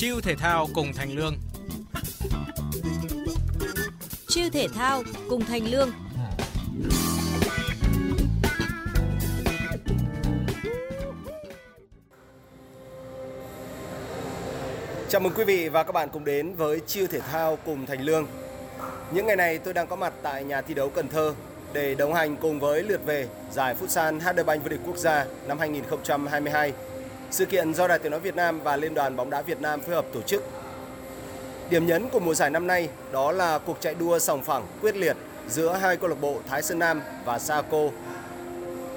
Chiêu thể thao cùng Thành Lương. Chiêu thể thao cùng Thành Lương. Chào mừng quý vị và các bạn cùng đến với Chiêu thể thao cùng Thành Lương. Những ngày này tôi đang có mặt tại nhà thi đấu Cần Thơ để đồng hành cùng với lượt về giải Futsal HD Bank vô địch quốc gia năm 2022. Sự kiện do Đài Tiếng nói Việt Nam và Liên đoàn bóng đá Việt Nam phối hợp tổ chức. Điểm nhấn của mùa giải năm nay đó là cuộc chạy đua sòng phẳng quyết liệt giữa hai câu lạc bộ Thái Sơn Nam và Saco.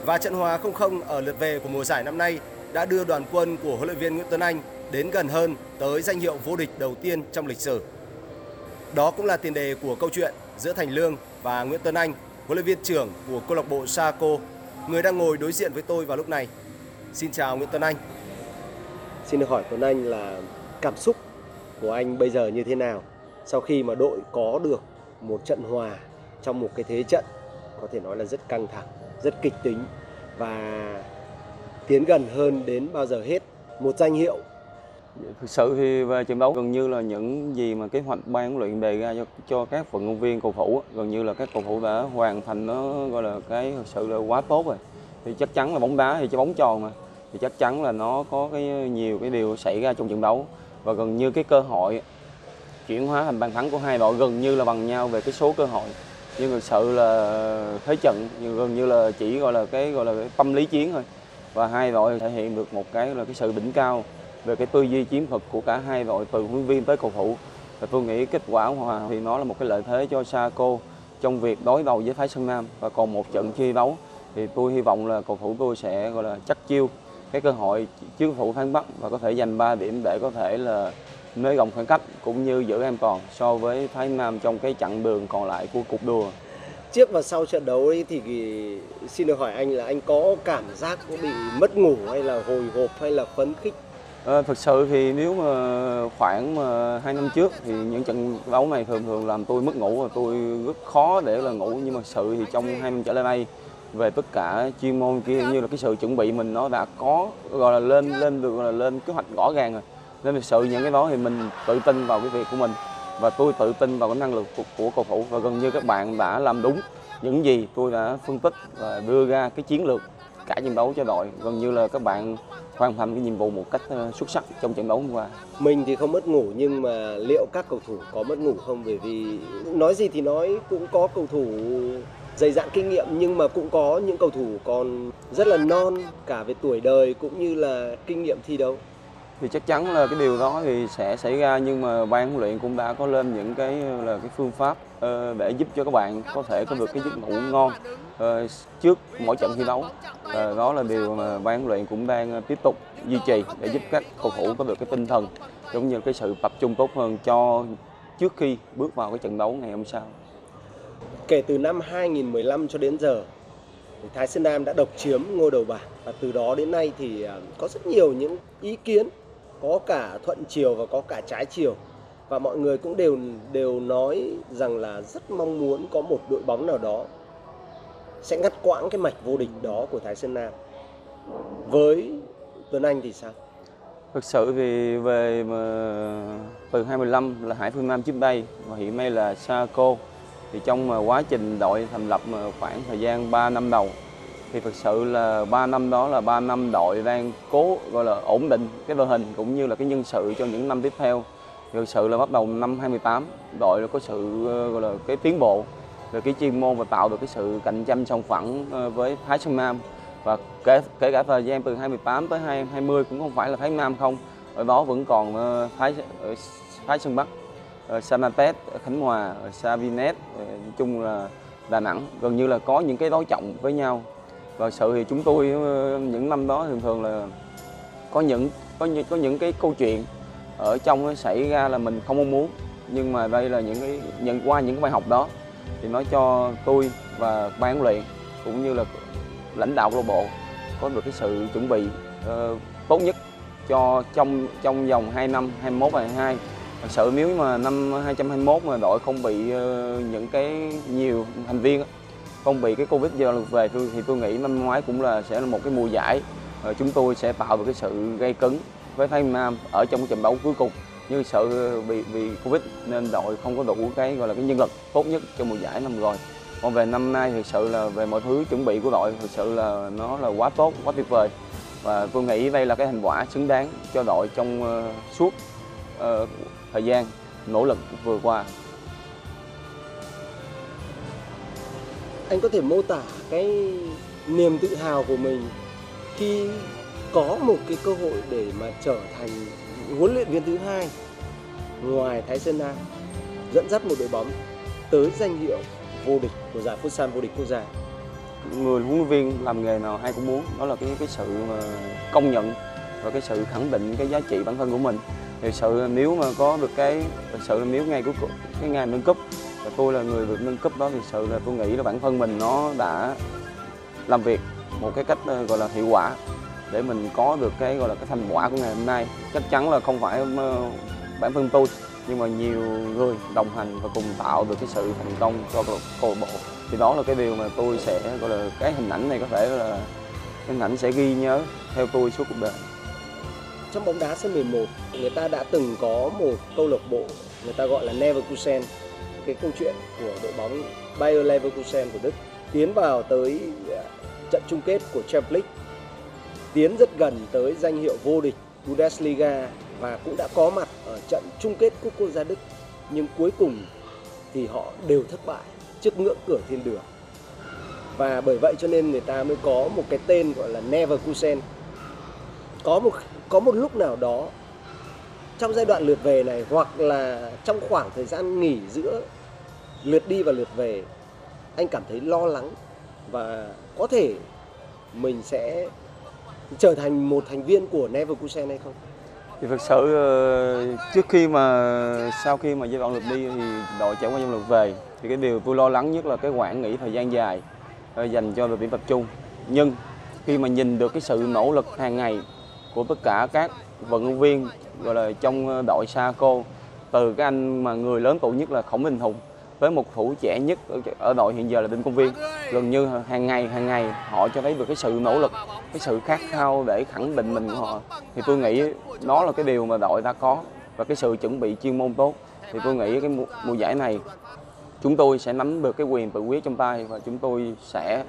Và trận hòa 0-0 ở lượt về của mùa giải năm nay đã đưa đoàn quân của huấn luyện viên Nguyễn Tuấn Anh đến gần hơn tới danh hiệu vô địch đầu tiên trong lịch sử. Đó cũng là tiền đề của câu chuyện giữa Thành Lương và Nguyễn Tuấn Anh, huấn luyện viên trưởng của câu lạc bộ Saco, người đang ngồi đối diện với tôi vào lúc này. Xin chào Nguyễn Tuấn Anh. Xin được hỏi Tuấn Anh là cảm xúc của anh bây giờ như thế nào sau khi mà đội có được một trận hòa trong một cái thế trận có thể nói là rất căng thẳng, rất kịch tính và tiến gần hơn đến bao giờ hết? Một danh hiệu. Thực sự thì về trận đấu gần như là những gì mà kế hoạch ban huấn luyện đề ra cho, cho các vận động viên cầu thủ gần như là các cầu thủ đã hoàn thành nó gọi là cái thực sự là quá tốt rồi. Thì chắc chắn là bóng đá thì cái bóng tròn mà thì chắc chắn là nó có cái nhiều cái điều xảy ra trong trận đấu. Và gần như cái cơ hội chuyển hóa thành bàn thắng của hai đội gần như là bằng nhau về cái số cơ hội. Nhưng thực sự là thế trận, nhưng gần như là chỉ gọi là cái, gọi là cái tâm lý chiến thôi. Và hai đội thể hiện được một cái là cái sự đỉnh cao về cái tư duy chiến thuật của cả hai đội, từ huấn viên tới cầu thủ. Và tôi nghĩ kết quả hòa thì nó là một cái lợi thế cho Saco trong việc đối đầu với Thái Sơn Nam. Và còn một trận thi đấu thì tôi hy vọng là cầu thủ tôi sẽ, gọi là chắc chiêu cái cơ hội trước thủ Thái Bắc và có thể giành 3 điểm để có thể là nới rộng khoảng cách cũng như giữ an toàn so với Thái Nam trong cái chặng đường còn lại của cuộc đua. Trước và sau trận đấu ấy thì xin được hỏi anh là anh có cảm giác có bị mất ngủ hay là hồi hộp hay là phấn khích À, thực sự thì nếu mà khoảng mà hai năm trước thì những trận đấu này thường thường làm tôi mất ngủ và tôi rất khó để là ngủ nhưng mà sự thì trong hai năm trở lại đây về tất cả chuyên môn kia như là cái sự chuẩn bị mình nó đã có gọi là lên lên được gọi là lên kế hoạch rõ ràng rồi nên thực sự những cái đó thì mình tự tin vào cái việc của mình và tôi tự tin vào cái năng lực của, của cầu thủ và gần như các bạn đã làm đúng những gì tôi đã phân tích và đưa ra cái chiến lược cả trận đấu cho đội gần như là các bạn hoàn thành cái nhiệm vụ một cách ờ, xuất sắc trong trận đấu hôm qua. Mình thì không mất ngủ nhưng mà liệu các cầu thủ có mất ngủ không? Bởi vì nói gì thì nói cũng có cầu thủ dày dạn kinh nghiệm nhưng mà cũng có những cầu thủ còn rất là non cả về tuổi đời cũng như là kinh nghiệm thi đấu. Thì chắc chắn là cái điều đó thì sẽ xảy ra nhưng mà ban huấn luyện cũng đã có lên những cái là cái phương pháp uh, để giúp cho các bạn có thể có được cái giấc ngủ ngon uh, trước mỗi trận thi đấu. Uh, đó là điều mà ban huấn luyện cũng đang tiếp tục duy trì để giúp các cầu thủ có được cái tinh thần cũng như cái sự tập trung tốt hơn cho trước khi bước vào cái trận đấu ngày hôm sau kể từ năm 2015 cho đến giờ Thái Sơn Nam đã độc chiếm ngôi đầu bảng và từ đó đến nay thì à, có rất nhiều những ý kiến, có cả thuận chiều và có cả trái chiều và mọi người cũng đều đều nói rằng là rất mong muốn có một đội bóng nào đó sẽ ngắt quãng cái mạch vô địch đó của Thái Sơn Nam. Với Tuấn Anh thì sao? Thực sự thì về mà từ 2015 là Hải Phương Nam chiếm đây, và hiện nay là Saco thì trong ờ, quá trình đội thành lập ờ, khoảng thời gian 3 năm đầu, thì thực sự là 3 năm đó là 3 năm đội đang cố, gọi là, ổn định cái đội hình cũng như là cái nhân sự cho những năm tiếp theo. Thực sự là bắt đầu năm 2018 đội có sự ờ, gọi là, cái tiến bộ về cái chuyên môn và tạo được cái sự cạnh tranh song phẳng với Thái Sơn Nam. Và kể kể cả thời gian từ 2018 tới 2020 cũng không phải là Thái Nam không. Ở đó vẫn còn Thái Thái Sơn Bắc. Sanatet Khánh Hòa Savinet nói chung là Đà Nẵng. Gần như là có những cái đối trọng với nhau. Và sự thì chúng tôi ờ, những năm đó thường thường là có những có những có những cái câu chuyện ở trong nó xảy ra là mình không mong muốn. Nhưng mà đây là những cái nhận qua những cái bài học đó thì nói cho tôi và ban huấn luyện cũng như là lãnh đạo câu lạc bộ có được cái sự chuẩn bị uh, tốt nhất cho trong trong vòng 2 năm 21 và 22 thật sự nếu mà năm 2021 mà đội không bị ờ, những cái nhiều thành viên không bị cái covid do về thì tôi nghĩ năm ngoái cũng là sẽ là một cái mùa giải. Ờ, chúng tôi sẽ tạo được cái sự gây cứng với Thái Nam ở trong cái trận đấu cuối cùng. Như sợ bị bị covid nên đội không có đủ cái gọi là cái nhân lực tốt nhất cho mùa giải năm rồi. Còn về năm nay thực sự là về mọi thứ chuẩn bị của đội thực sự là nó là quá tốt quá tuyệt vời. Và tôi nghĩ đây là cái thành quả xứng đáng cho đội trong uh, suốt uh, thời gian nỗ lực vừa qua anh có thể mô tả cái niềm tự hào của mình khi có một cái cơ hội để mà trở thành huấn luyện viên thứ hai ngoài Thái Sơn Nam dẫn dắt một đội bóng tới danh hiệu vô địch của giải Futsal vô địch quốc gia. Người huấn luyện viên làm nghề nào ai cũng muốn đó là cái cái sự công nhận và cái sự khẳng định cái giá trị bản thân của mình. Thì sự nếu mà có được cái thật sự nếu ngay cuối cái ngày nâng cấp, và tôi là người được nâng cấp đó, thì sự là tôi nghĩ là bản thân mình nó đã làm việc một cái cách ờ, gọi là hiệu quả để mình có được cái, gọi là cái thành quả của ngày hôm nay. Chắc chắn là không phải ờ, bản thân tôi, nhưng mà nhiều người đồng hành và cùng tạo được cái sự thành công cho câu lạc bộ. Thì đó là cái điều mà tôi sẽ, gọi là, cái hình ảnh này có thể là cái hình ảnh sẽ ghi nhớ theo tôi suốt cuộc đời trong bóng đá sân 11 người ta đã từng có một câu lạc bộ người ta gọi là Leverkusen. Cái câu chuyện của đội bóng Bayer Leverkusen của Đức tiến vào tới à, trận chung kết của Champions League, tiến rất gần tới danh hiệu vô địch Bundesliga và cũng đã có mặt ở trận chung kết cúp quốc gia Đức. Nhưng cuối cùng thì họ đều thất bại trước ngưỡng cửa thiên đường. Và bởi vậy cho nên người ta mới có một cái tên gọi là Neverkusen có một có một lúc nào đó, trong giai đoạn lượt về này, hoặc là trong khoảng thời gian nghỉ giữa lượt đi và lượt về, anh cảm thấy lo lắng và có thể mình sẽ trở thành một thành viên của Neverkusen hay không? Thì thật sự ờ, trước khi mà, sau khi mà giai đoạn lượt đi thì đội trải qua giai đoạn lượt về, thì cái điều tôi lo lắng nhất là cái quãng nghỉ thời gian dài ờ, dành cho đội tuyển tập trung. Nhưng khi mà nhìn được cái sự nỗ lực hàng ngày của tất cả các vận động viên, gọi là, trong đội Saco, từ cái anh mà người lớn tuổi nhất là Khổng Minh Hùng với một thủ trẻ nhất ở đội hiện giờ là Đinh Công Viên. Gần như hàng ngày hàng ngày họ cho thấy được cái sự nỗ lực, cái sự khát khao để khẳng định mình của họ. Thì tôi nghĩ đó là cái điều mà đội ta có và cái sự chuẩn bị chuyên môn tốt. Thì tôi nghĩ cái mùa giải này chúng tôi sẽ nắm được cái quyền tự quyết trong tay và chúng tôi sẽ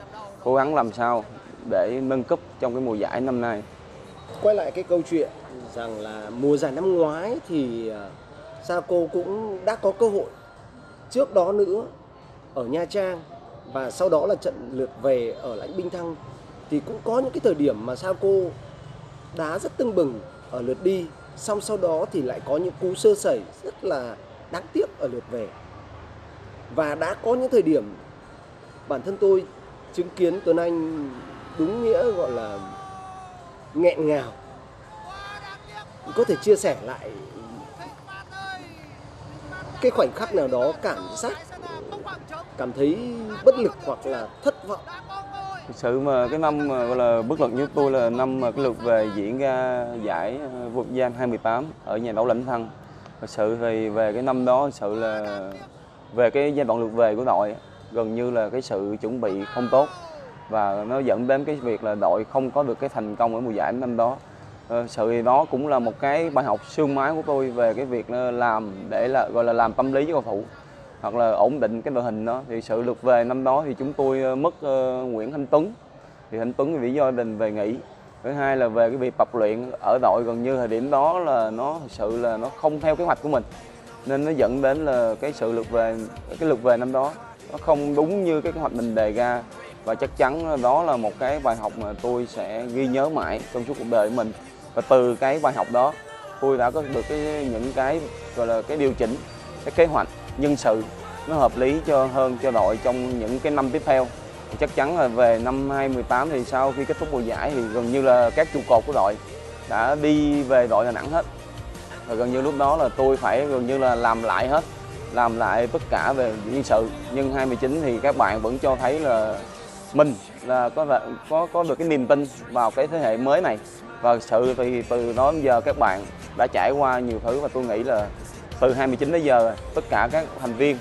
cố gắng làm sao để nâng cấp trong cái mùa giải năm nay quay lại cái câu chuyện rằng là mùa giải năm ngoái thì à, Saco cũng đã có cơ hội trước đó nữa ở Nha Trang và sau đó là trận lượt về ở Lãnh Binh Thăng. Thì cũng có những cái thời điểm mà sao cô đá rất tưng bừng ở lượt đi xong sau đó thì lại có những cú sơ sẩy rất là đáng tiếc ở lượt về. Và đã có những thời điểm bản thân tôi chứng kiến Tuấn Anh đúng nghĩa gọi là nghẹn ngào. Có thể chia sẻ lại cái khoảnh khắc nào đó, cảm giác, cảm thấy bất lực hoặc là thất vọng? Thực sự mà cái năm mà gọi là bất lực nhất tôi là năm mà cái lượt về diễn ra giải vượt gian 2018 ở nhà đấu lãnh thăng. Thực sự thì về cái năm đó thực sự là về cái giai đoạn lượt về của đội, gần như là cái sự chuẩn bị không tốt và nó dẫn đến cái việc là đội không có được cái thành công ở mùa giải năm đó. Ờ, sự thì đó cũng là một cái bài học xương máy của tôi về cái việc làm để là gọi là làm tâm lý với cầu thủ. Hoặc là ổn định cái đội hình đó. Thì sự lượt về năm đó thì chúng tôi ờ, mất uh, Nguyễn Thanh Tuấn. Thì Thanh Tuấn vì lý do đình về nghỉ. Thứ hai là về cái việc tập luyện ở đội. Gần như thời điểm đó là nó thực sự là nó không theo kế hoạch của mình. Nên nó dẫn đến là cái sự lượt về cái lượt về năm đó nó không đúng như cái kế hoạch mình đề ra và chắc chắn đó là một cái bài học mà tôi sẽ ghi nhớ mãi trong suốt cuộc đời của mình. Và từ cái bài học đó, tôi đã có được cái, những cái, gọi là, cái điều chỉnh, cái kế hoạch nhân sự nó hợp lý cho, hơn cho đội trong những cái năm tiếp theo. Thì chắc chắn là về năm 2018 thì sau khi kết thúc mùa giải thì gần như là các trụ cột của đội đã đi về đội Đà Nẵng hết. Và gần như lúc đó là tôi phải gần như là làm lại hết, làm lại tất cả về nhân sự. Nhưng 29 thì các bạn vẫn cho thấy là mình là có có có được cái niềm tin vào cái thế hệ mới này. Và sự thì từ đó đến giờ các bạn đã trải qua nhiều thứ và tôi nghĩ là từ 29 đến giờ, tất cả các thành viên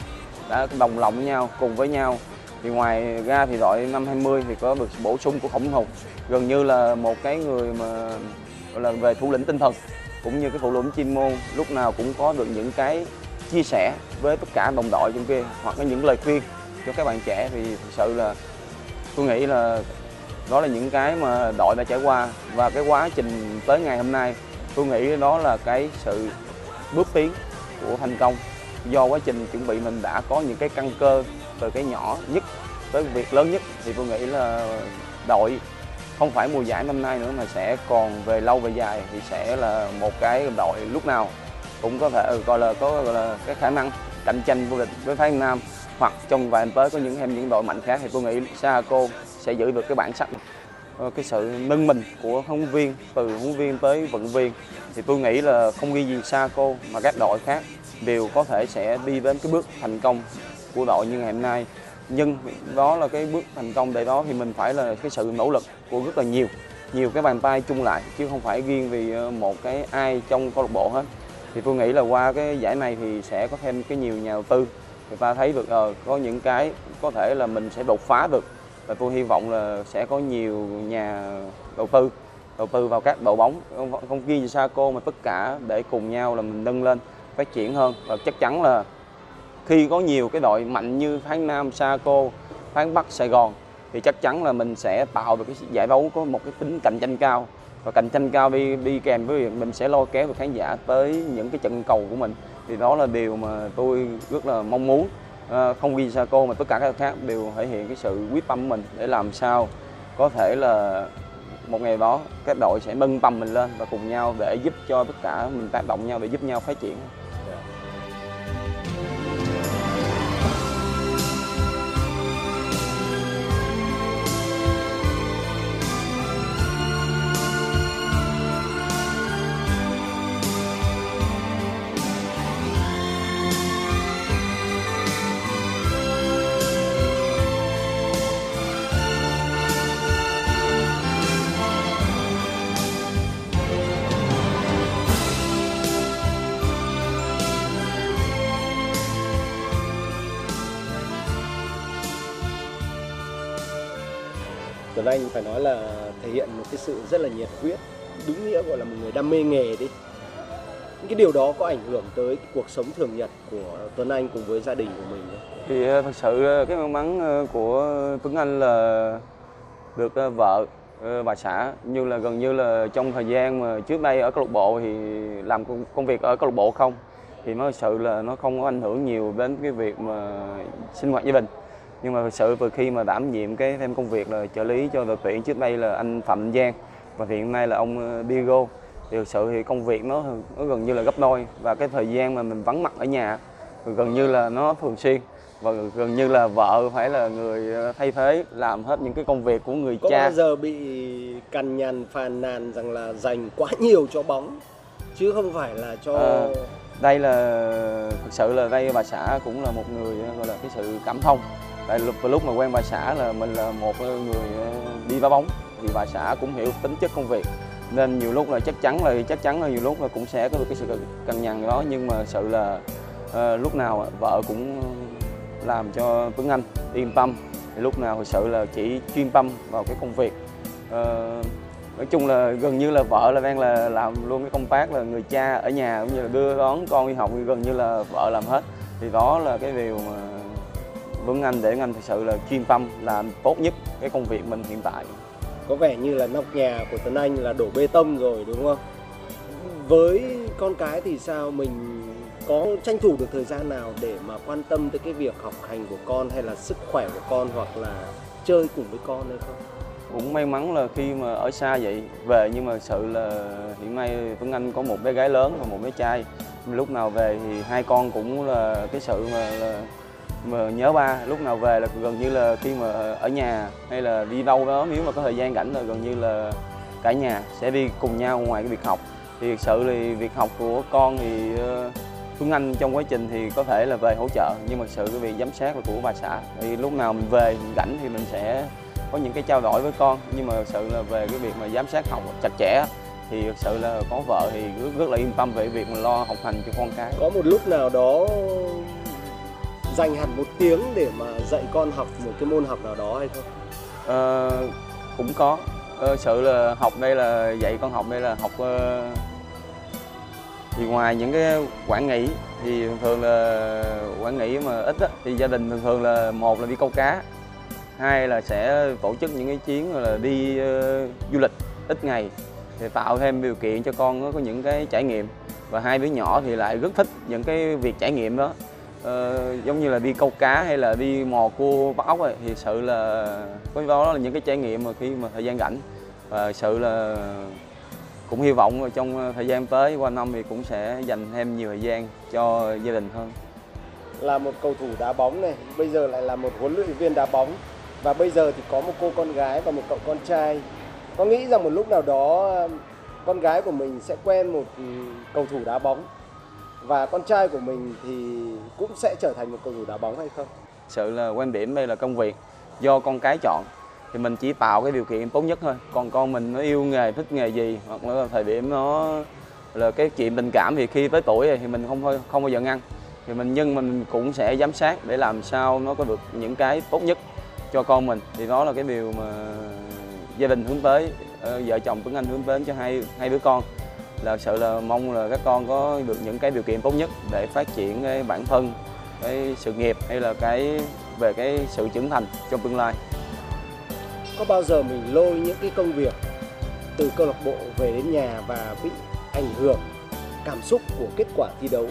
đã đồng lòng với nhau, cùng với nhau. Thì ngoài ra thì đội năm 20 thì có được bổ sung của khổng hùng. Gần như là một cái người mà là, về thủ lĩnh tinh thần, cũng như cái thủ lĩnh chuyên môn, lúc nào cũng có được những cái chia sẻ với tất cả đồng đội trong kia, hoặc là những lời khuyên cho các bạn trẻ. Thì thực sự là tôi nghĩ là đó là những cái mà đội đã trải qua. Và cái quá trình tới ngày hôm nay, tôi nghĩ đó là cái sự bước tiến của thành công. Do quá trình chuẩn bị mình đã có những cái căn cơ từ cái nhỏ nhất tới việc lớn nhất, thì tôi nghĩ là đội không phải mùa giải năm nay nữa mà sẽ còn về lâu về dài, thì sẽ là một cái đội lúc nào cũng có thể ừ, gọi là, có, gọi là, cái khả năng cạnh tranh vô địch với Thái Nam hoặc trong vài năm tới có những em những đội mạnh khác thì tôi nghĩ Saco sẽ giữ được cái bản sắc ờ, cái sự nâng mình của huấn viên, từ huấn viên tới vận viên. Thì tôi nghĩ là không ghi gì Saco mà các đội khác đều có thể sẽ đi đến cái bước thành công của đội như ngày hôm nay. Nhưng đó là cái bước thành công để đó thì mình phải là cái sự nỗ lực của rất là nhiều nhiều cái bàn tay chung lại, chứ không phải riêng vì ờ, một cái ai trong câu lạc bộ hết. Thì tôi nghĩ là qua cái giải này thì sẽ có thêm cái nhiều nhà đầu tư người ta thấy được uh, có những cái có thể là mình sẽ đột phá được. Và tôi hy vọng là sẽ có nhiều nhà đầu tư đầu tư vào các đội bóng. Không, không ghi Saco mà tất cả để cùng nhau là mình nâng lên phát triển hơn. Và chắc chắn là khi có nhiều cái đội mạnh như Phán Nam, Saco, Phán Bắc, Sài Gòn thì chắc chắn là mình sẽ tạo được cái giải đấu có một cái tính cạnh tranh cao. Và cạnh tranh cao đi đi kèm với việc mình sẽ lôi kéo được khán giả tới những cái trận cầu của mình thì đó là điều mà tôi rất là mong muốn. À, không ghi Saco mà tất cả các khác đều thể hiện cái sự quyết tâm của mình để làm sao có thể là một ngày đó các đội sẽ nâng tầm mình lên và cùng nhau để giúp cho tất cả mình tác động nhau để giúp nhau phát triển. Tuấn Anh phải nói là thể hiện một cái sự rất là nhiệt huyết, đúng nghĩa gọi là một người đam mê nghề đi. Những cái điều đó có ảnh hưởng tới cuộc sống thường nhật của Tuấn Anh cùng với gia đình của mình không? thì ờ, thật sự ờ, cái may mắn ờ, của Tuấn Anh là được vợ bà xã. Như là gần như là trong thời gian mà trước đây ở câu lạc bộ thì làm công việc ở câu lạc bộ không. Thì nó thật sự là nó không có ảnh hưởng nhiều đến cái việc mà sinh hoạt gia đình nhưng mà thực sự từ khi mà đảm nhiệm cái thêm công việc là trợ lý cho đội tuyển trước đây là anh Phạm Giang. Và hiện nay là ông ờ, Diego. Thì thực sự thì công việc nó nó gần như là gấp đôi. Và cái thời gian mà mình vắng mặt ở nhà gần như là nó thường xuyên. Và gần như là vợ phải là người ờ, thay thế làm hết những cái công việc của người có cha. Có bao giờ bị cằn nhằn phàn nàn rằng là dành quá nhiều cho bóng chứ không phải là cho à, đây là thực sự là đây bà xã cũng là một người gọi là cái sự cảm thông tại lúc lúc mà quen bà xã là mình là một người đi đá bóng thì bà xã cũng hiểu tính chất công việc. Nên nhiều lúc là chắc chắn là chắc chắn là nhiều lúc là cũng sẽ có được cái sự cằn nhằn đó. Nhưng mà sự là uh, lúc nào vợ cũng làm cho Tuấn Anh yên tâm. Thì lúc nào thực sự là chỉ chuyên tâm vào cái công việc. Uh, nói chung là gần như là vợ là đang là làm luôn cái công tác là người cha ở nhà cũng như là đưa đón con đi học gần như là vợ làm hết. Thì đó là cái điều mà Tuấn Anh để anh thực sự là chuyên tâm làm tốt nhất cái công việc mình hiện tại. Có vẻ như là nóc nhà của Tuấn Anh là đổ bê tông rồi đúng không? Với con cái thì sao? Mình có tranh thủ được thời gian nào để mà quan tâm tới cái việc học hành của con hay là sức khỏe của con hoặc là chơi cùng với con hay không? Cũng may mắn là khi mà ở xa vậy về nhưng mà sự là hiện nay Tuấn Anh có một bé gái lớn và một bé trai. Lúc nào về thì hai con cũng là cái sự mà là mà nhớ ba lúc nào về là gần như là khi mà ở nhà hay là đi đâu đó nếu mà có thời gian rảnh là gần như là cả nhà sẽ đi cùng nhau ngoài cái việc học. Thì thực sự thì việc học của con thì ờ, Phương Anh trong quá trình thì có thể là về hỗ trợ nhưng mà sự cái việc giám sát là của bà xã. Thì lúc nào mình về mình rảnh thì mình sẽ có những cái trao đổi với con nhưng mà thực sự là về cái việc mà giám sát học chặt chẽ thì thực sự là có vợ thì rất, rất là yên tâm về việc mà lo học hành cho con cái. Có một lúc nào đó dành hẳn một tiếng để mà dạy con học một cái môn học nào đó hay không? à, cũng có. Ờ, sự là học đây là dạy con học đây là học ờ, thì ngoài những cái quản nghỉ thì thường thường là quản nghỉ mà ít á, thì gia đình thường thường là một là đi câu cá hai là sẽ tổ chức những cái chuyến là đi uh, du lịch ít ngày thì tạo thêm điều kiện cho con có những cái trải nghiệm. Và hai đứa nhỏ thì lại rất thích những cái việc trải nghiệm đó. Ờ, giống như là đi câu cá hay là đi mò cua bắt ốc ấy, thì sự là có đó là những cái trải nghiệm mà khi mà thời gian rảnh. Và sự là cũng hy vọng là trong ờ, thời gian tới qua năm thì cũng sẽ dành thêm nhiều thời gian cho gia đình hơn. Là một cầu thủ đá bóng này, bây giờ lại là một huấn luyện viên đá bóng. Và bây giờ thì có một cô con gái và một cậu con trai. Có nghĩ rằng một lúc nào đó ờ, con gái của mình sẽ quen một ừ, cầu thủ đá bóng? Và con trai của mình thì cũng sẽ trở thành một cầu thủ đá bóng hay không? sự là quan điểm đây là công việc do con cái chọn. Thì mình chỉ tạo cái điều kiện tốt nhất thôi. Còn con mình nó yêu nghề, thích nghề gì, hoặc là thời điểm nó là cái chuyện tình cảm thì khi tới tuổi thì mình không không bao giờ ngăn. Thì mình, nhưng mình cũng sẽ giám sát để làm sao nó có được những cái tốt nhất cho con mình. Thì đó là cái điều mà gia đình hướng tới ờ, vợ chồng Tuấn Anh hướng đến cho hai hai đứa con là sự là mong là các con có được những cái điều kiện tốt nhất để phát triển cái bản thân cái sự nghiệp hay là cái về cái sự trưởng thành trong tương lai. Có bao giờ mình lôi những cái công việc từ câu lạc bộ về đến nhà và bị ảnh hưởng cảm xúc của kết quả thi đấu?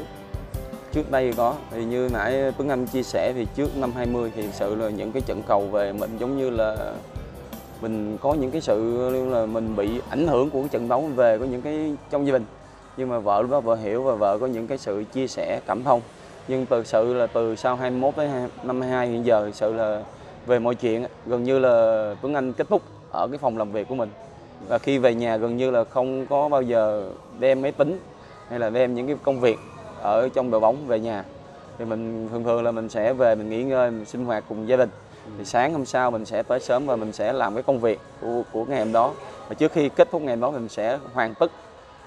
Trước đây có thì như nãy Tuấn Anh chia sẻ thì trước năm 20 thì sự là những cái trận cầu về mình giống như là mình có những cái sự là mình bị ảnh hưởng của cái trận đấu về có những cái trong gia đình. Nhưng mà vợ lúc đó vợ hiểu và vợ có những cái sự chia sẻ cảm thông. Nhưng từ sự là từ sau 21 tới năm 22 hiện giờ thực sự là về mọi chuyện gần như là Tuấn Anh kết thúc ở cái phòng làm việc của mình. Và khi về nhà gần như là không có bao giờ đem máy tính hay là đem những cái công việc ở trong đội bóng về nhà. Thì mình thường thường là mình sẽ về mình nghỉ ngơi, mình sinh hoạt cùng gia đình thì sáng hôm sau mình sẽ tới sớm và mình sẽ làm cái công việc của, của ngày hôm đó. Và trước khi kết thúc ngày hôm đó mình sẽ hoàn tất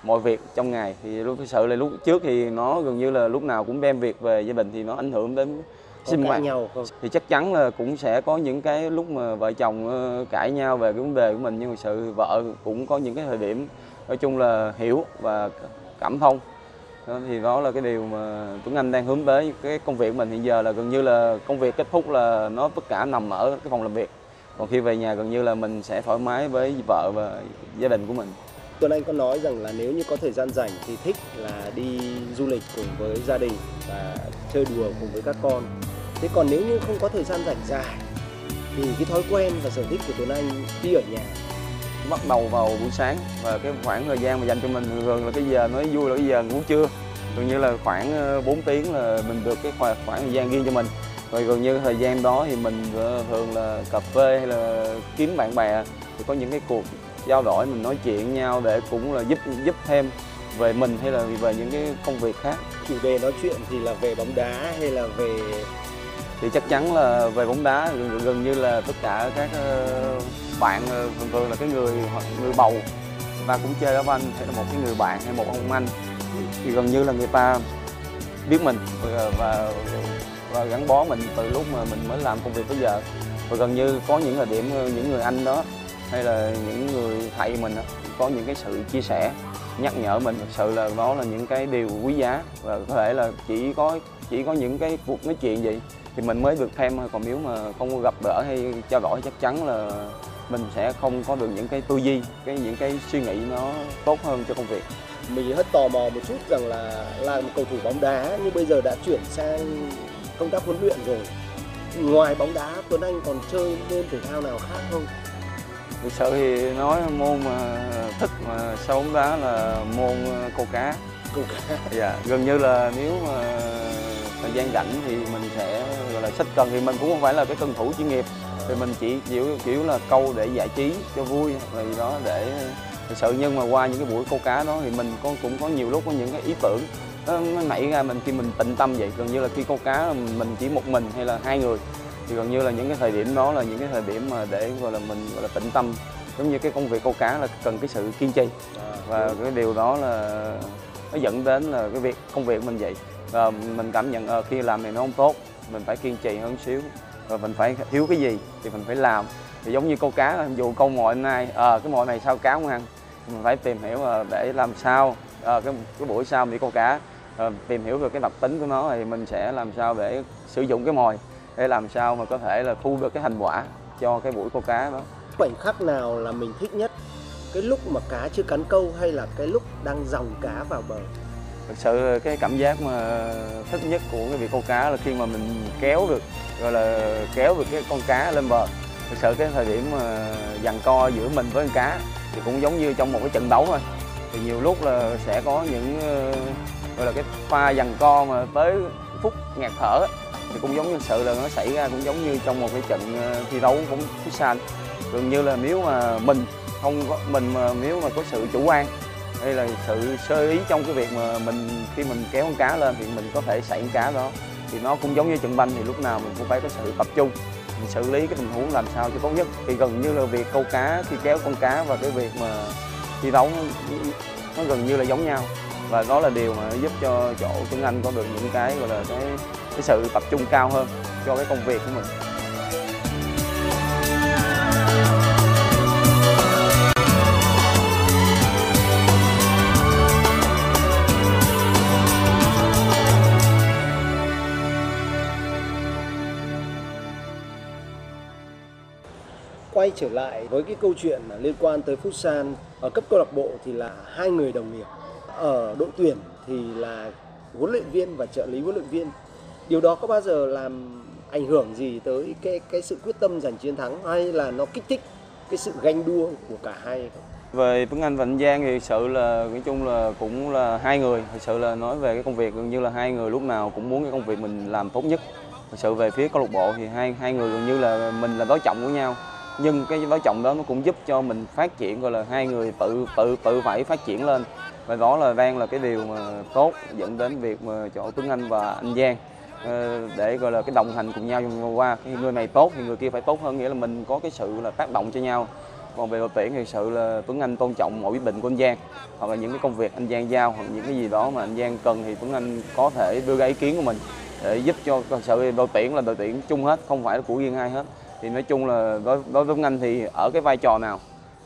mọi việc trong ngày. Thì lúc thực sự là lúc trước thì nó gần như là lúc nào cũng đem việc về gia đình thì nó ảnh hưởng đến sinh hoạt. nhau không? thì chắc chắn là cũng sẽ có những cái lúc mà vợ chồng ờ, cãi nhau về cái vấn đề của mình. Nhưng mà sự vợ cũng có những cái thời điểm nói chung là hiểu và cảm thông đó, thì đó là cái điều mà Tuấn Anh đang hướng tới. Cái công việc của mình hiện giờ là gần như là công việc kết thúc là nó tất cả nằm ở cái phòng làm việc. Còn khi về nhà gần như là mình sẽ thoải mái với vợ và gia đình của mình. Tuấn Anh có nói rằng là nếu như có thời gian rảnh thì thích là đi du lịch cùng với gia đình và chơi đùa cùng với các con. Thế còn nếu như không có thời gian rảnh dài thì cái thói quen và sở thích của Tuấn Anh khi ở nhà bắt đầu vào buổi sáng. Và cái khoảng thời gian mà dành cho mình thường là cái giờ nói vui là cái giờ ngủ trưa. Gần như là khoảng ờ, 4 tiếng là mình được cái khoảng, khoảng thời gian riêng cho mình. Rồi gần như thời gian đó thì mình ờ, thường là cà phê hay là kiếm bạn bè thì có những cái cuộc trao đổi mình nói chuyện nhau để cũng là giúp giúp thêm về mình hay là về những cái công việc khác. Chủ đề nói chuyện thì là về bóng đá hay là về thì chắc chắn là về bóng đá gần, gần như là tất cả các ờ, bạn thường thường là cái người hoặc người bầu. Và cũng chơi đá banh hay là một cái người bạn hay một ông anh. Thì gần như là người ta biết mình và, và, và gắn bó mình từ lúc mà mình mới làm công việc tới giờ. Và gần như có những thời điểm ờ, những người anh đó hay là những người thầy mình đó, có những cái sự chia sẻ nhắc nhở mình. Thực sự là đó là những cái điều quý giá. Và có thể là chỉ có chỉ có những cái cuộc nói chuyện vậy thì mình mới được thêm thôi còn nếu mà không có gặp gỡ hay trao đổi chắc chắn là mình sẽ không có được những cái tư duy cái những cái suy nghĩ nó tốt hơn cho công việc mình hơi tò mò một chút rằng là là một cầu thủ bóng đá nhưng bây giờ đã chuyển sang công tác huấn luyện rồi. Ngoài bóng đá Tuấn Anh còn chơi môn thể thao nào khác không? thực sự thì nói môn mà thích mà sau bóng đá là môn ờ, câu cá Câu cá. dạ gần như là nếu mà thời gian rảnh thì mình sẽ gọi là sách cần. Thì mình cũng không phải là cái cần thủ chuyên nghiệp. Thì mình chỉ kiểu kiểu là câu để giải trí cho vui gì đó để thực sự nhưng mà qua những cái buổi câu cá đó thì mình có cũng có nhiều lúc có những cái ý tưởng nó, nó nảy ra mình khi mình tịnh tâm vậy. Gần như là khi câu cá mình chỉ một mình hay là hai người thì gần như là những cái thời điểm đó là những cái thời điểm mà để gọi là mình gọi là tĩnh tâm. Giống như cái công việc câu cá là cần cái sự kiên trì. Và cái điều đó là nó dẫn đến là cái việc công việc mình vậy và mình cảm nhận ờ, khi làm này nó không tốt mình phải kiên trì hơn xíu. Rồi mình phải thiếu cái gì thì mình phải làm. Thì giống như câu cá dù câu mồi hôm nay à, cái mồi này sao cá không ăn mình phải tìm hiểu ờ, để làm sao à, cái cái buổi sau mình đi câu cá à, tìm hiểu được cái đặc tính của nó thì mình sẽ làm sao để sử dụng cái mồi để làm sao mà có thể là thu được cái thành quả cho cái buổi câu cá đó. Khoảnh khắc nào là mình thích nhất? Cái lúc mà cá chưa cắn câu hay là cái lúc đang dòng cá vào bờ? Thực sự cái cảm giác mà thích nhất của cái việc câu cá là khi mà mình kéo được, gọi là kéo được cái con cá lên bờ. Thực sự cái thời điểm mà giằng co giữa mình với con cá thì cũng giống như trong một cái trận đấu thôi. Thì nhiều lúc là sẽ có những ờ, gọi là cái pha giằng co mà tới phút ngạt thở thì cũng giống như sự là nó xảy ra cũng giống như trong một cái trận ờ, thi đấu bóng futsal gần như là nếu mà mình không có, mình mà, nếu mà có sự chủ quan hay là sự sơ ý trong cái việc mà mình khi mình kéo con cá lên thì mình có thể xảy con cá đó. Thì nó cũng giống như trận banh thì lúc nào mình cũng phải có sự tập trung mình xử lý cái tình huống làm sao cho tốt nhất. Thì gần như là việc câu cá khi kéo con cá và cái việc mà thi đấu nó, nó gần như là giống nhau. Và đó là điều mà giúp cho chỗ Tuấn Anh có được những cái gọi là cái cái sự tập trung cao hơn cho cái công việc của mình. Quay trở lại với cái câu chuyện liên quan tới Futsal ở cấp câu lạc bộ thì là hai người đồng nghiệp ở đội tuyển thì là huấn luyện viên và trợ lý huấn luyện viên điều đó có bao giờ làm ảnh hưởng gì tới cái cái sự quyết tâm giành chiến thắng hay là nó kích thích cái sự ganh đua của cả hai không? Về Tuấn Anh và anh Giang thì sự là nói chung là cũng là hai người, thật sự là nói về cái công việc gần như là hai người lúc nào cũng muốn cái công việc mình làm tốt nhất. Thật sự về phía câu lạc bộ thì hai hai người gần như là mình là đối trọng của nhau nhưng cái vai trọng đó nó cũng giúp cho mình phát triển, gọi là hai người tự tự tự phải phát triển lên. Và đó là đang là cái điều mà tốt dẫn đến việc mà chỗ Tuấn Anh và anh Giang ờ, để, gọi là, cái đồng hành cùng nhau trong qua. Người này tốt, thì người kia phải tốt hơn. Nghĩa là mình có cái sự là tác động cho nhau. Còn về đội tuyển thì sự là Tuấn Anh tôn trọng mọi quyết định của anh Giang, hoặc là những cái công việc anh Giang giao, hoặc những cái gì đó mà anh Giang cần thì Tuấn Anh có thể đưa ra ý kiến của mình để giúp cho sự đội tuyển là đội tuyển chung hết, không phải là của riêng ai hết thì nói chung là đối, đối với anh thì ở cái vai trò nào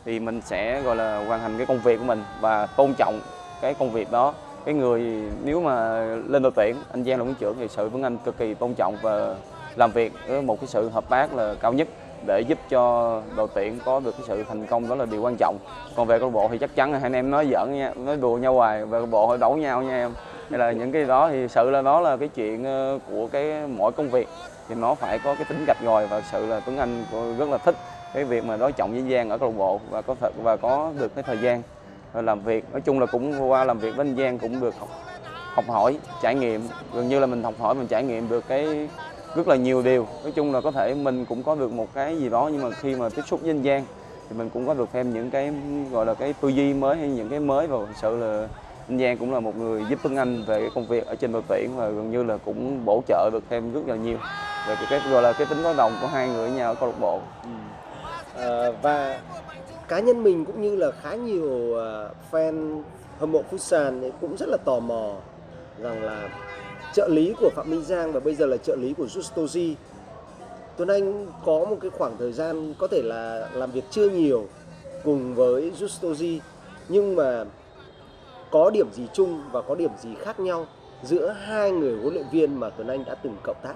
thì mình sẽ gọi là hoàn thành cái công việc của mình và tôn trọng cái công việc đó. Cái người nếu mà lên đội tuyển anh Giang là huấn trưởng thì sự với anh cực kỳ tôn trọng và làm việc với một cái sự hợp tác là cao nhất để giúp cho đội tuyển có được cái sự thành công đó là điều quan trọng. Còn về câu bộ thì chắc chắn là hai anh em nói giỡn nha nói đùa nhau hoài về câu bộ hội đấu nhau nha em. Hay là những cái đó thì sự là đó là cái chuyện ờ, của cái mỗi công việc thì nó phải có cái tính gạch ngòi và sự là Tuấn Anh rất là thích cái việc mà đối trọng với Giang ở câu lạc bộ và có thật và có được cái thời gian làm việc. Nói chung là cũng qua làm việc với anh Giang cũng được học, học hỏi trải nghiệm. Gần như là mình học hỏi mình trải nghiệm được cái rất là nhiều điều. Nói chung là có thể mình cũng có được một cái gì đó nhưng mà khi mà tiếp xúc với anh Giang thì mình cũng có được thêm những cái gọi là cái tư duy mới hay những cái mới và sự là Minh Giang cũng là một người giúp Tuấn Anh về cái công việc ở trên bờ biển và gần như là cũng bổ trợ được thêm rất là nhiều về cái gọi là cái tính có đồng của hai người với nhau ở câu lạc bộ ừ. à, và cá nhân mình cũng như là khá nhiều ờ, fan hâm mộ Futsal cũng rất là tò mò rằng là trợ lý của Phạm Minh Giang và bây giờ là trợ lý của Justoji Tuấn Anh có một cái khoảng thời gian có thể là làm việc chưa nhiều cùng với Justoji nhưng mà có điểm gì chung và có điểm gì khác nhau giữa hai người huấn luyện viên mà Tuấn Anh đã từng cộng tác?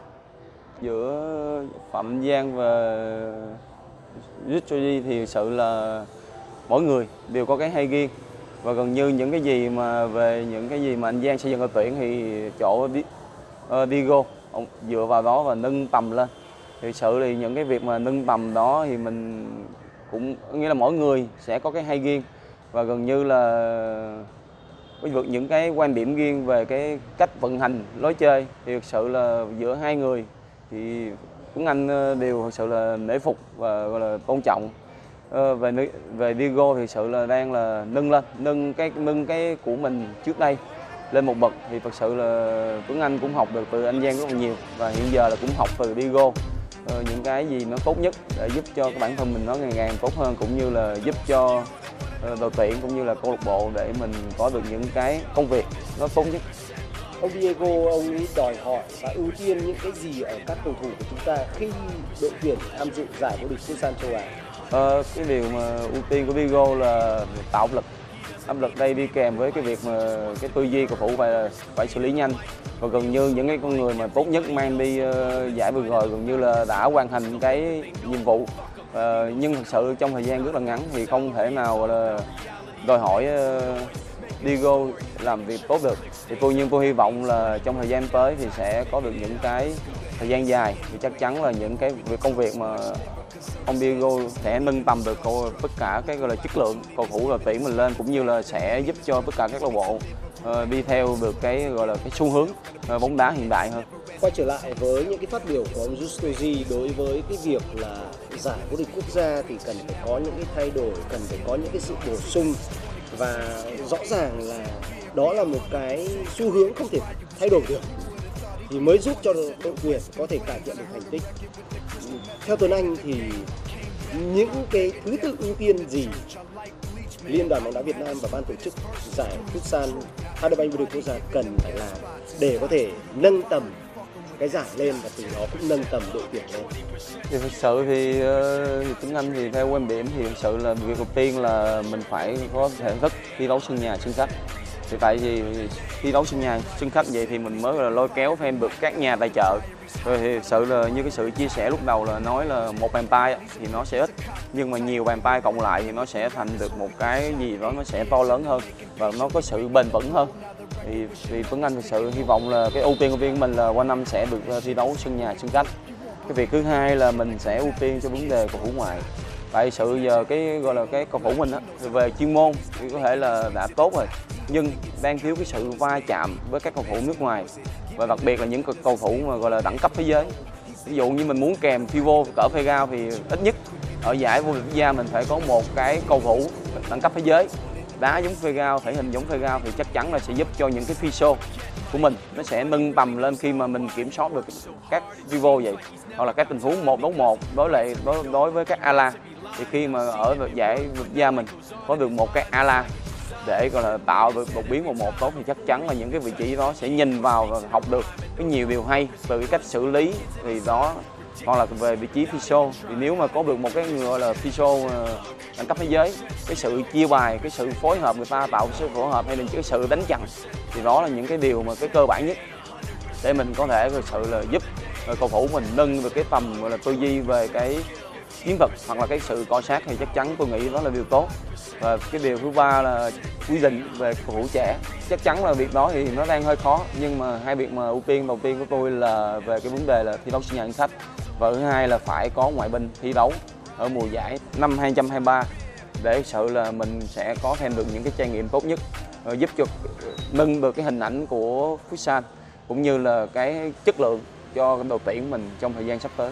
Giữa Phạm Giang và Richard thì thực sự là mỗi người đều có cái hay riêng. Và gần như những cái gì mà về những cái gì mà anh Giang xây dựng ở tuyển thì chỗ uh, Diego ông dựa vào đó và nâng tầm lên. Thì sự thì những cái việc mà nâng tầm đó thì mình cũng nghĩa là mỗi người sẽ có cái hay riêng. Và gần như là với những cái quan điểm riêng về cái cách vận hành lối chơi. Thì thực sự là giữa hai người thì Tuấn Anh ờ, đều thực sự là nể phục và gọi là tôn trọng. Ờ, về về Diego thì sự là đang là nâng lên, nâng cái nâng cái của mình trước đây lên một bậc. Thì thật sự là Tuấn Anh cũng học được từ anh Giang rất là nhiều và hiện giờ là cũng học từ Diego. Ờ, những cái gì nó tốt nhất để giúp cho cái bản thân mình nó ngày càng tốt hơn cũng như là giúp cho đội tuyển cũng như là câu lạc bộ để mình có được những cái công việc nó tốt nhất. Ông Diego ông ấy đòi hỏi và ưu tiên những cái gì ở các cầu thủ của chúng ta khi đội tuyển tham dự giải vô địch Futsal châu Á? Ờ, cái điều mà ưu tiên của Vigo là tạo áp lực. Áp lực đây đi kèm với cái việc mà cái tư duy cầu thủ phải phải xử lý nhanh. Và gần như những cái con người mà tốt nhất mang đi uh, giải vừa rồi gần như là đã hoàn thành cái nhiệm vụ Ờ, nhưng thật sự trong thời gian rất là ngắn thì không thể nào là đòi hỏi uh, Diego làm việc tốt được. Thì tôi nhưng tôi hy vọng là trong thời gian tới thì sẽ có được những cái thời gian dài. Thì chắc chắn là những cái việc công việc mà ông Diego sẽ nâng tầm được tất cả cái gọi là chất lượng cầu thủ là tuyển mình lên cũng như là sẽ giúp cho tất cả các câu bộ uh, đi theo được cái gọi là cái xu hướng uh, bóng đá hiện đại hơn. Quay trở lại với những cái phát biểu của ông Justoji đối với cái việc là giải vô địch quốc gia thì cần phải có những cái thay đổi, cần phải có những cái sự bổ sung và rõ ràng là đó là một cái xu hướng không thể thay đổi được thì mới giúp cho đội tuyển có thể cải thiện được thành tích. Theo Tuấn Anh thì những cái thứ tự ưu tiên gì Liên đoàn bóng đá Việt Nam và ban tổ chức giải Futsal HD vô địch quốc gia cần phải làm để có thể nâng tầm cái giải lên và từ đó cũng nâng tầm đội tuyển lên. Thì thực sự thì uh, tiếng Anh thì theo quan điểm thì thực sự là việc đầu tiên là mình phải có thể thức thi đấu sân nhà sân khách thì tại vì thi đấu sân nhà, sân khách vậy thì mình mới là lôi kéo fan được các nhà tài trợ. Rồi thì sự là như cái sự chia sẻ lúc đầu là nói là một bàn tay thì nó sẽ ít. Nhưng mà nhiều bàn tay cộng lại thì nó sẽ thành được một cái gì đó nó sẽ to lớn hơn và nó có sự bền vững hơn. Thì thì Tuấn Anh thực sự hy vọng là cái ưu tiên của viên mình là qua năm sẽ được ờ, thi đấu sân nhà, sân khách. Cái việc thứ hai là mình sẽ ưu tiên cho vấn đề cầu thủ ngoại tại sự giờ cái gọi là cái cầu thủ mình á về chuyên môn thì có thể là đã tốt rồi. Nhưng đang thiếu cái sự va chạm với các cầu thủ nước ngoài và đặc biệt là những cầu thủ mà gọi là đẳng cấp thế giới. Ví dụ như mình muốn kèm Fivo cỡ Fegao thì ít nhất ở giải vô địch quốc gia mình phải có một cái cầu thủ đẳng cấp thế giới. Đá giống Fegao thể hình giống Fegao thì chắc chắn là sẽ giúp cho những cái phi show của mình nó sẽ nâng tầm lên khi mà mình kiểm soát được các Vivo vậy hoặc là các tình huống một đấu một đối lại đối, đối với các ala thì khi mà ở giải vực gia mình, có được một cái ala để, gọi là, tạo được đột biến một một tốt thì chắc chắn là những cái vị trí đó sẽ nhìn vào và học được cái nhiều điều hay. Từ cái cách xử lý thì đó, hoặc là về vị trí physio thì nếu mà có được một cái người, gọi là physio ờ, đẳng cấp thế giới, cái sự chia bài, cái sự phối hợp người ta, tạo sự phối hợp hay là cái sự đánh chặn, thì đó là những cái điều mà cái cơ bản nhất để mình có thể thực sự là giúp ờ, cầu thủ mình nâng được cái tầm, gọi là, tư duy về cái chiến thuật hoặc là cái sự co sát thì chắc chắn tôi nghĩ đó là điều tốt và cái điều thứ ba là quy định về cầu thủ trẻ chắc chắn là việc đó thì nó đang hơi khó, nhưng mà hai việc mà ưu tiên đầu tiên của tôi là về cái vấn đề là thi đấu sân nhà khách và thứ hai là phải có ngoại binh thi đấu ở mùa giải năm 2023 để sự là mình sẽ có thêm được những cái trải nghiệm tốt nhất ờ, giúp cho ờ, nâng được cái hình ảnh của Futsal cũng như là cái chất lượng cho đội tuyển mình trong thời gian sắp tới.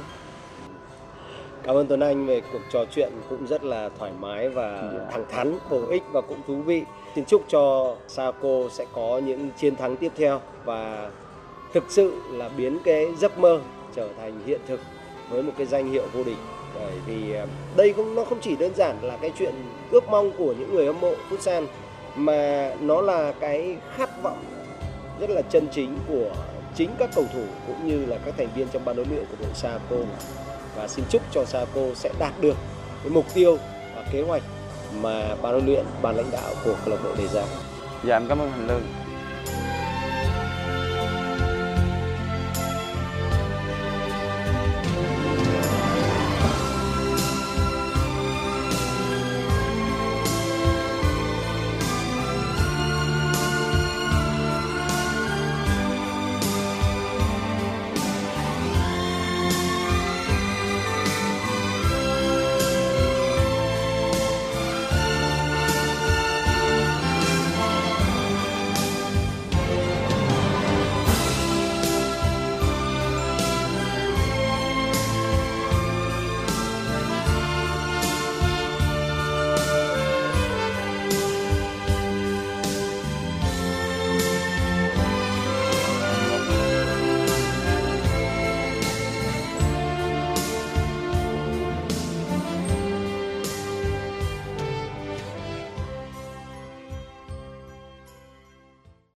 Cảm ơn Tuấn Anh về cuộc trò chuyện cũng rất là thoải mái và dạ. thẳng thắn, bổ ích và cũng thú vị. Xin chúc cho Saco sẽ có những chiến thắng tiếp theo và thực sự là biến cái giấc mơ trở thành hiện thực với một cái danh hiệu vô địch. Bởi vì à, đây cũng nó không chỉ đơn giản là cái chuyện ước mong của những người hâm mộ futsal mà nó là cái khát vọng rất là chân chính của chính các cầu thủ cũng như là các thành viên trong ban huấn luyện của đội Saco và xin chúc cho Saco sẽ đạt được cái mục tiêu và kế hoạch mà ban huấn luyện, ban lãnh đạo của câu lạc bộ đề ra. Dạ em cảm ơn Thành Lương.